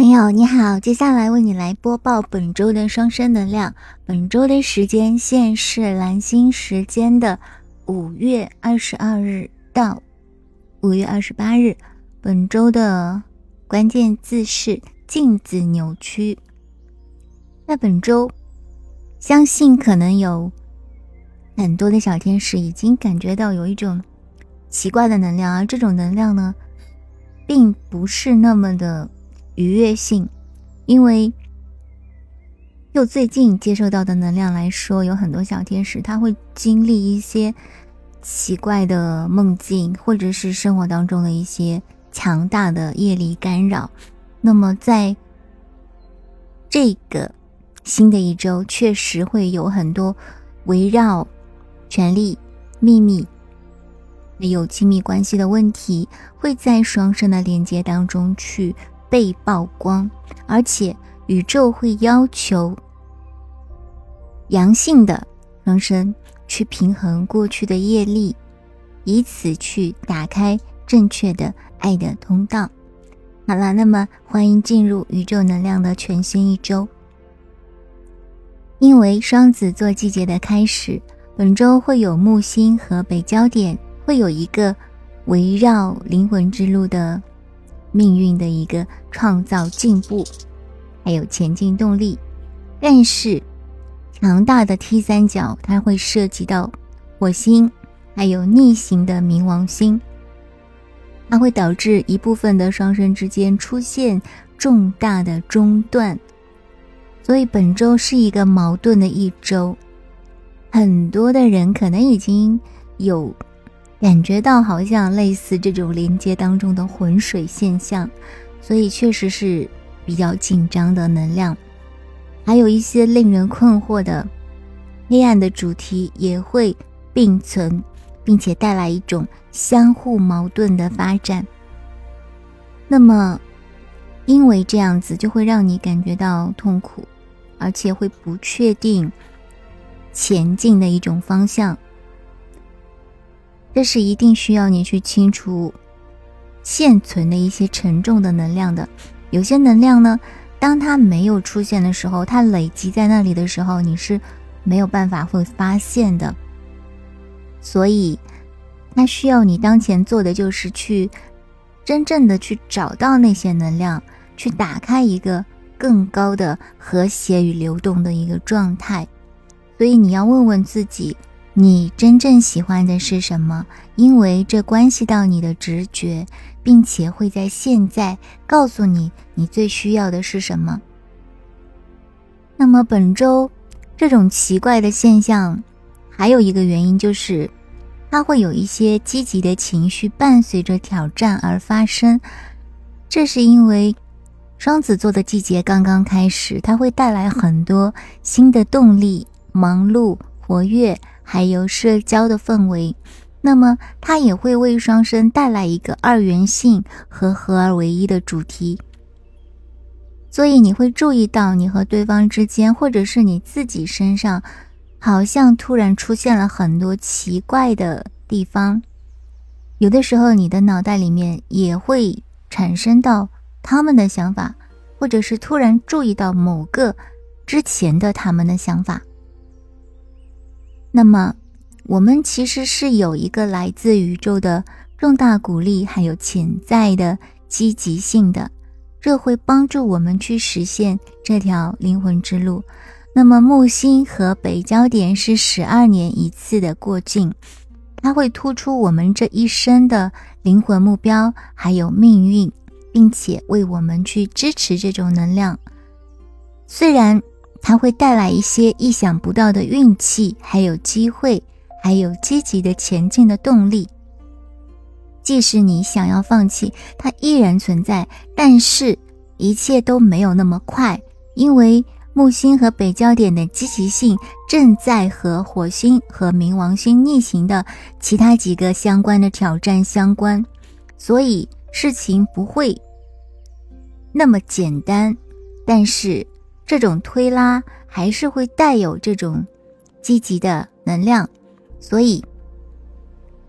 朋友你好，接下来为你来播报本周的双生能量。本周的时间线是蓝星时间的五月二十二日到五月二十八日。本周的关键字是镜子扭曲。那本周，相信可能有很多的小天使已经感觉到有一种奇怪的能量，而这种能量呢，并不是那么的。愉悦性，因为就最近接受到的能量来说，有很多小天使他会经历一些奇怪的梦境，或者是生活当中的一些强大的业力干扰。那么在这个新的一周，确实会有很多围绕权力、秘密、有亲密关系的问题，会在双生的连接当中去。被曝光，而且宇宙会要求阳性的双生去平衡过去的业力，以此去打开正确的爱的通道。好了，那么欢迎进入宇宙能量的全新一周。因为双子座季节的开始，本周会有木星和北焦点会有一个围绕灵魂之路的。命运的一个创造进步，还有前进动力，但是强大的 T 三角它会涉及到火星，还有逆行的冥王星，它会导致一部分的双生之间出现重大的中断，所以本周是一个矛盾的一周，很多的人可能已经有。感觉到好像类似这种连接当中的浑水现象，所以确实是比较紧张的能量，还有一些令人困惑的黑暗的主题也会并存，并且带来一种相互矛盾的发展。那么，因为这样子就会让你感觉到痛苦，而且会不确定前进的一种方向。这是一定需要你去清除现存的一些沉重的能量的。有些能量呢，当它没有出现的时候，它累积在那里的时候，你是没有办法会发现的。所以，那需要你当前做的就是去真正的去找到那些能量，去打开一个更高的和谐与流动的一个状态。所以，你要问问自己。你真正喜欢的是什么？因为这关系到你的直觉，并且会在现在告诉你你最需要的是什么。那么本周这种奇怪的现象，还有一个原因就是，它会有一些积极的情绪伴随着挑战而发生。这是因为双子座的季节刚刚开始，它会带来很多新的动力、忙碌、活跃。还有社交的氛围，那么它也会为双生带来一个二元性和合而为一的主题。所以你会注意到，你和对方之间，或者是你自己身上，好像突然出现了很多奇怪的地方。有的时候，你的脑袋里面也会产生到他们的想法，或者是突然注意到某个之前的他们的想法。那么，我们其实是有一个来自宇宙的重大鼓励，还有潜在的积极性的，这会帮助我们去实现这条灵魂之路。那么，木星和北焦点是十二年一次的过境，它会突出我们这一生的灵魂目标，还有命运，并且为我们去支持这种能量。虽然。它会带来一些意想不到的运气，还有机会，还有积极的前进的动力。即使你想要放弃，它依然存在，但是一切都没有那么快，因为木星和北焦点的积极性正在和火星和冥王星逆行的其他几个相关的挑战相关，所以事情不会那么简单，但是。这种推拉还是会带有这种积极的能量，所以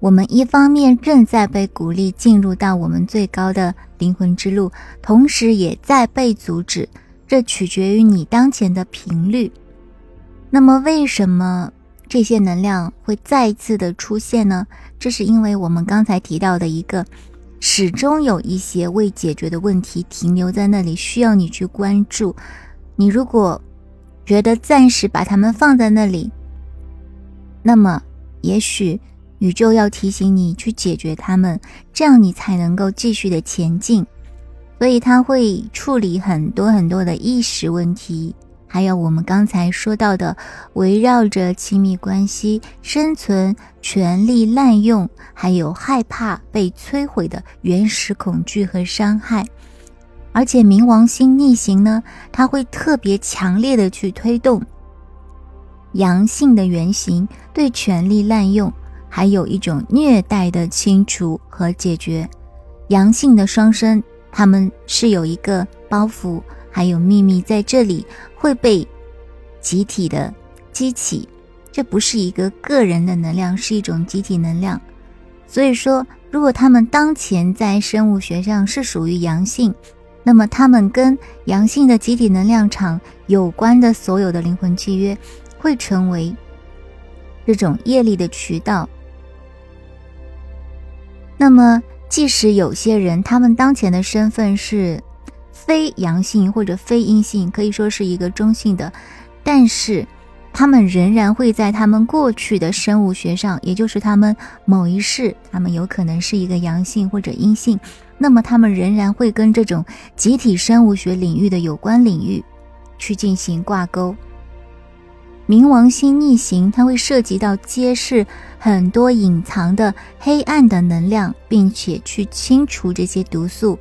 我们一方面正在被鼓励进入到我们最高的灵魂之路，同时也在被阻止。这取决于你当前的频率。那么，为什么这些能量会再次的出现呢？这是因为我们刚才提到的一个，始终有一些未解决的问题停留在那里，需要你去关注。你如果觉得暂时把它们放在那里，那么也许宇宙要提醒你去解决它们，这样你才能够继续的前进。所以他会处理很多很多的意识问题，还有我们刚才说到的围绕着亲密关系、生存、权力滥用，还有害怕被摧毁的原始恐惧和伤害。而且冥王星逆行呢，它会特别强烈的去推动阳性的原型对权力滥用，还有一种虐待的清除和解决。阳性的双生。他们是有一个包袱，还有秘密在这里会被集体的激起，这不是一个个人的能量，是一种集体能量。所以说，如果他们当前在生物学上是属于阳性，那么他们跟阳性的集体能量场有关的所有的灵魂契约，会成为这种业力的渠道。那么。即使有些人，他们当前的身份是非阳性或者非阴性，可以说是一个中性的，但是他们仍然会在他们过去的生物学上，也就是他们某一世，他们有可能是一个阳性或者阴性，那么他们仍然会跟这种集体生物学领域的有关领域去进行挂钩。冥王星逆行，它会涉及到揭示很多隐藏的黑暗的能量，并且去清除这些毒素。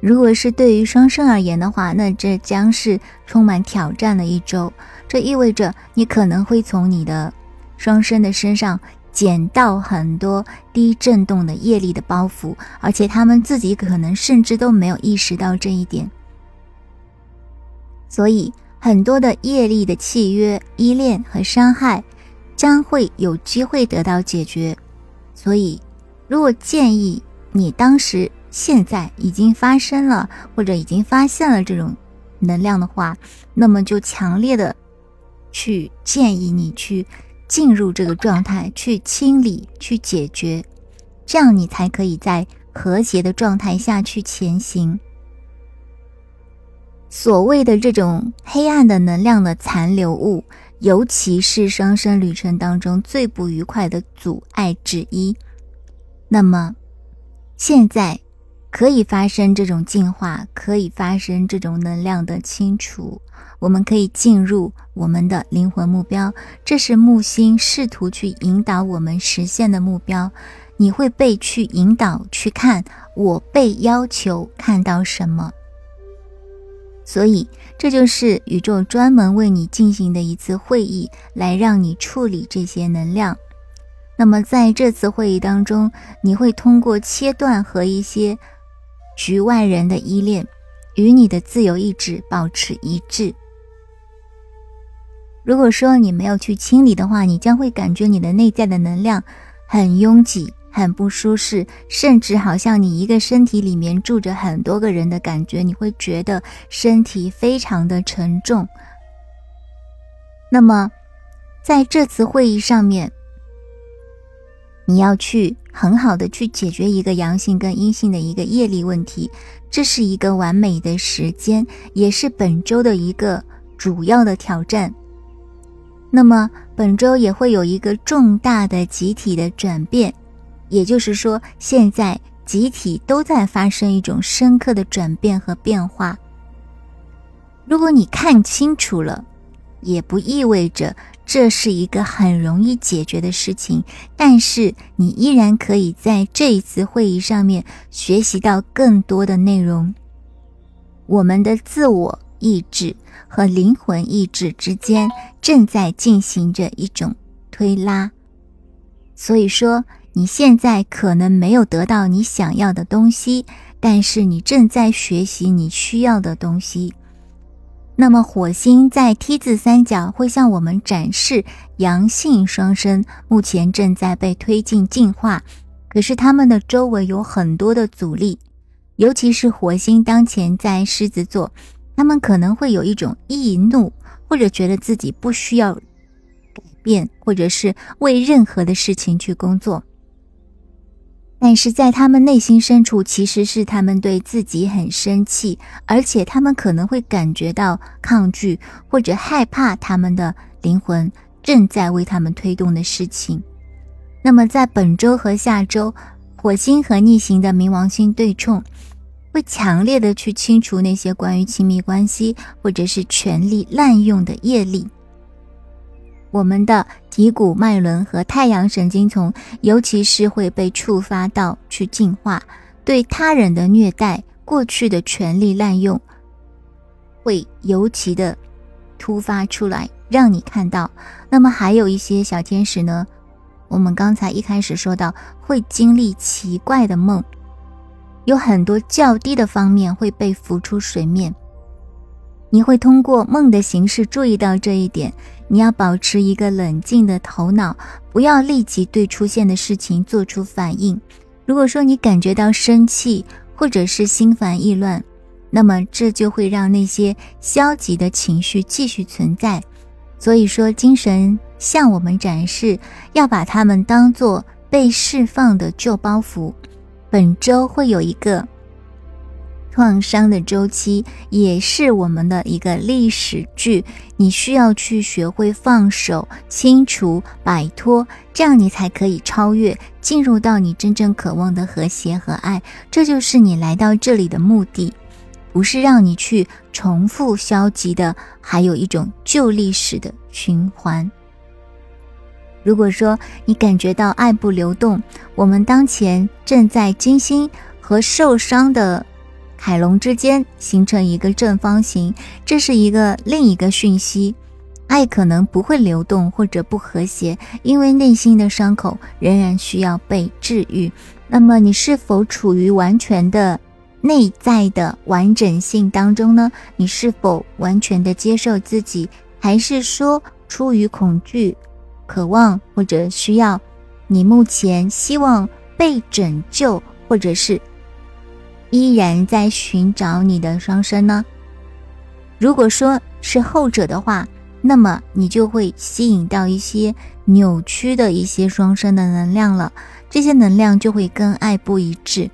如果是对于双生而言的话，那这将是充满挑战的一周。这意味着你可能会从你的双生的身上捡到很多低振动的业力的包袱，而且他们自己可能甚至都没有意识到这一点。所以。很多的业力的契约、依恋和伤害将会有机会得到解决，所以，如果建议你当时现在已经发生了或者已经发现了这种能量的话，那么就强烈的去建议你去进入这个状态，去清理、去解决，这样你才可以在和谐的状态下去前行。所谓的这种黑暗的能量的残留物，尤其是双生旅程当中最不愉快的阻碍之一。那么，现在可以发生这种进化，可以发生这种能量的清除，我们可以进入我们的灵魂目标。这是木星试图去引导我们实现的目标。你会被去引导去看，我被要求看到什么。所以，这就是宇宙专门为你进行的一次会议，来让你处理这些能量。那么，在这次会议当中，你会通过切断和一些局外人的依恋，与你的自由意志保持一致。如果说你没有去清理的话，你将会感觉你的内在的能量很拥挤。很不舒适，甚至好像你一个身体里面住着很多个人的感觉，你会觉得身体非常的沉重。那么，在这次会议上面，你要去很好的去解决一个阳性跟阴性的一个业力问题，这是一个完美的时间，也是本周的一个主要的挑战。那么，本周也会有一个重大的集体的转变。也就是说，现在集体都在发生一种深刻的转变和变化。如果你看清楚了，也不意味着这是一个很容易解决的事情。但是你依然可以在这一次会议上面学习到更多的内容。我们的自我意志和灵魂意志之间正在进行着一种推拉，所以说。你现在可能没有得到你想要的东西，但是你正在学习你需要的东西。那么火星在 T 字三角会向我们展示阳性双生目前正在被推进进化，可是他们的周围有很多的阻力，尤其是火星当前在狮子座，他们可能会有一种易怒，或者觉得自己不需要改变，或者是为任何的事情去工作。但是在他们内心深处，其实是他们对自己很生气，而且他们可能会感觉到抗拒或者害怕他们的灵魂正在为他们推动的事情。那么在本周和下周，火星和逆行的冥王星对冲，会强烈的去清除那些关于亲密关系或者是权力滥用的业力。我们的体骨脉轮和太阳神经丛，尤其是会被触发到去进化，对他人的虐待、过去的权力滥用，会尤其的突发出来，让你看到。那么还有一些小天使呢，我们刚才一开始说到，会经历奇怪的梦，有很多较低的方面会被浮出水面。你会通过梦的形式注意到这一点。你要保持一个冷静的头脑，不要立即对出现的事情做出反应。如果说你感觉到生气或者是心烦意乱，那么这就会让那些消极的情绪继续存在。所以说，精神向我们展示，要把它们当做被释放的旧包袱。本周会有一个。创伤的周期也是我们的一个历史剧，你需要去学会放手、清除、摆脱，这样你才可以超越，进入到你真正渴望的和谐和爱。这就是你来到这里的目的，不是让你去重复消极的，还有一种旧历史的循环。如果说你感觉到爱不流动，我们当前正在精心和受伤的。海龙之间形成一个正方形，这是一个另一个讯息，爱可能不会流动或者不和谐，因为内心的伤口仍然需要被治愈。那么你是否处于完全的内在的完整性当中呢？你是否完全的接受自己，还是说出于恐惧、渴望或者需要，你目前希望被拯救，或者是？依然在寻找你的双生呢？如果说是后者的话，那么你就会吸引到一些扭曲的一些双生的能量了，这些能量就会跟爱不一致。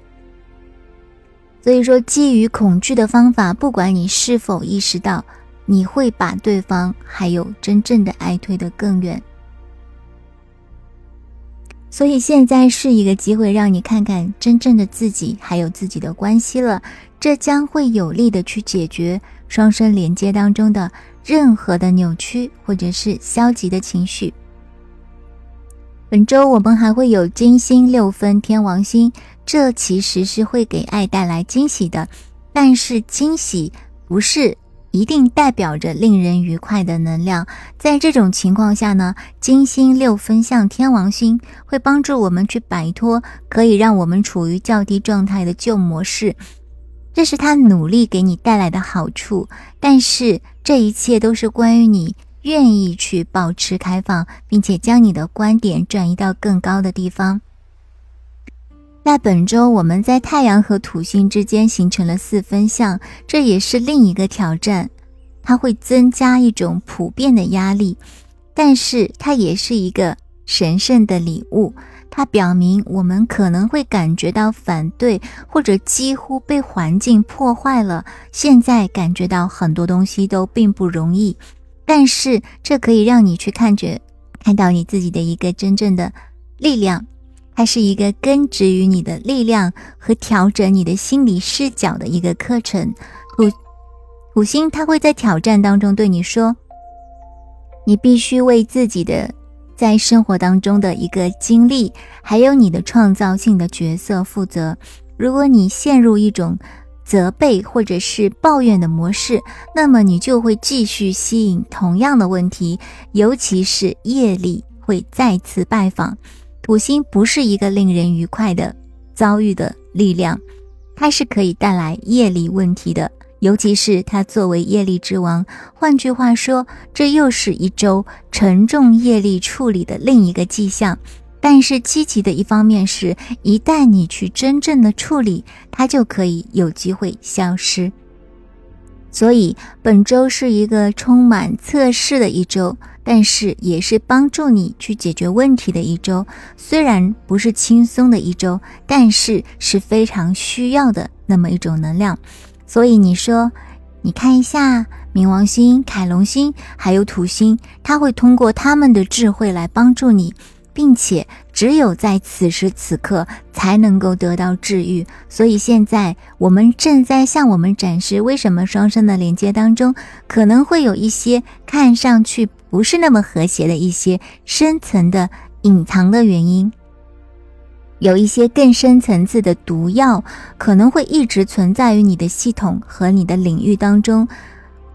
所以说，基于恐惧的方法，不管你是否意识到，你会把对方还有真正的爱推得更远。所以现在是一个机会，让你看看真正的自己，还有自己的关系了。这将会有力的去解决双生连接当中的任何的扭曲或者是消极的情绪。本周我们还会有金星六分天王星，这其实是会给爱带来惊喜的，但是惊喜不是。一定代表着令人愉快的能量。在这种情况下呢，金星六分相天王星会帮助我们去摆脱可以让我们处于较低状态的旧模式，这是他努力给你带来的好处。但是这一切都是关于你愿意去保持开放，并且将你的观点转移到更高的地方。那本周，我们在太阳和土星之间形成了四分相，这也是另一个挑战。它会增加一种普遍的压力，但是它也是一个神圣的礼物。它表明我们可能会感觉到反对，或者几乎被环境破坏了。现在感觉到很多东西都并不容易，但是这可以让你去看觉，看到你自己的一个真正的力量。它是一个根植于你的力量和调整你的心理视角的一个课程。土土星它会在挑战当中对你说：“你必须为自己的在生活当中的一个经历，还有你的创造性的角色负责。如果你陷入一种责备或者是抱怨的模式，那么你就会继续吸引同样的问题，尤其是业力会再次拜访。”土星不是一个令人愉快的遭遇的力量，它是可以带来业力问题的，尤其是它作为业力之王，换句话说，这又是一周沉重业力处理的另一个迹象。但是积极的一方面是，一旦你去真正的处理，它就可以有机会消失。所以本周是一个充满测试的一周，但是也是帮助你去解决问题的一周。虽然不是轻松的一周，但是是非常需要的那么一种能量。所以你说，你看一下冥王星、凯龙星还有土星，它会通过他们的智慧来帮助你。并且只有在此时此刻才能够得到治愈，所以现在我们正在向我们展示为什么双生的连接当中可能会有一些看上去不是那么和谐的一些深层的隐藏的原因，有一些更深层次的毒药可能会一直存在于你的系统和你的领域当中，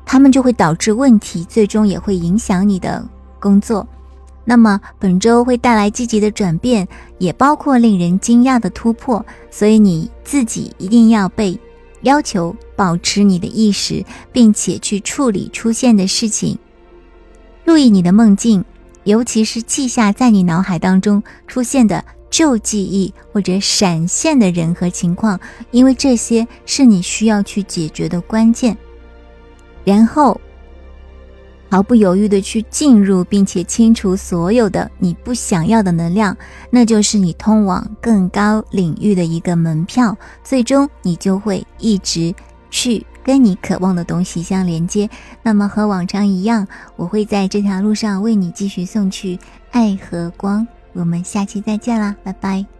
它们就会导致问题，最终也会影响你的工作。那么本周会带来积极的转变，也包括令人惊讶的突破，所以你自己一定要被要求保持你的意识，并且去处理出现的事情，注意你的梦境，尤其是记下在你脑海当中出现的旧记忆或者闪现的人和情况，因为这些是你需要去解决的关键，然后。毫不犹豫的去进入，并且清除所有的你不想要的能量，那就是你通往更高领域的一个门票。最终，你就会一直去跟你渴望的东西相连接。那么，和往常一样，我会在这条路上为你继续送去爱和光。我们下期再见啦，拜拜。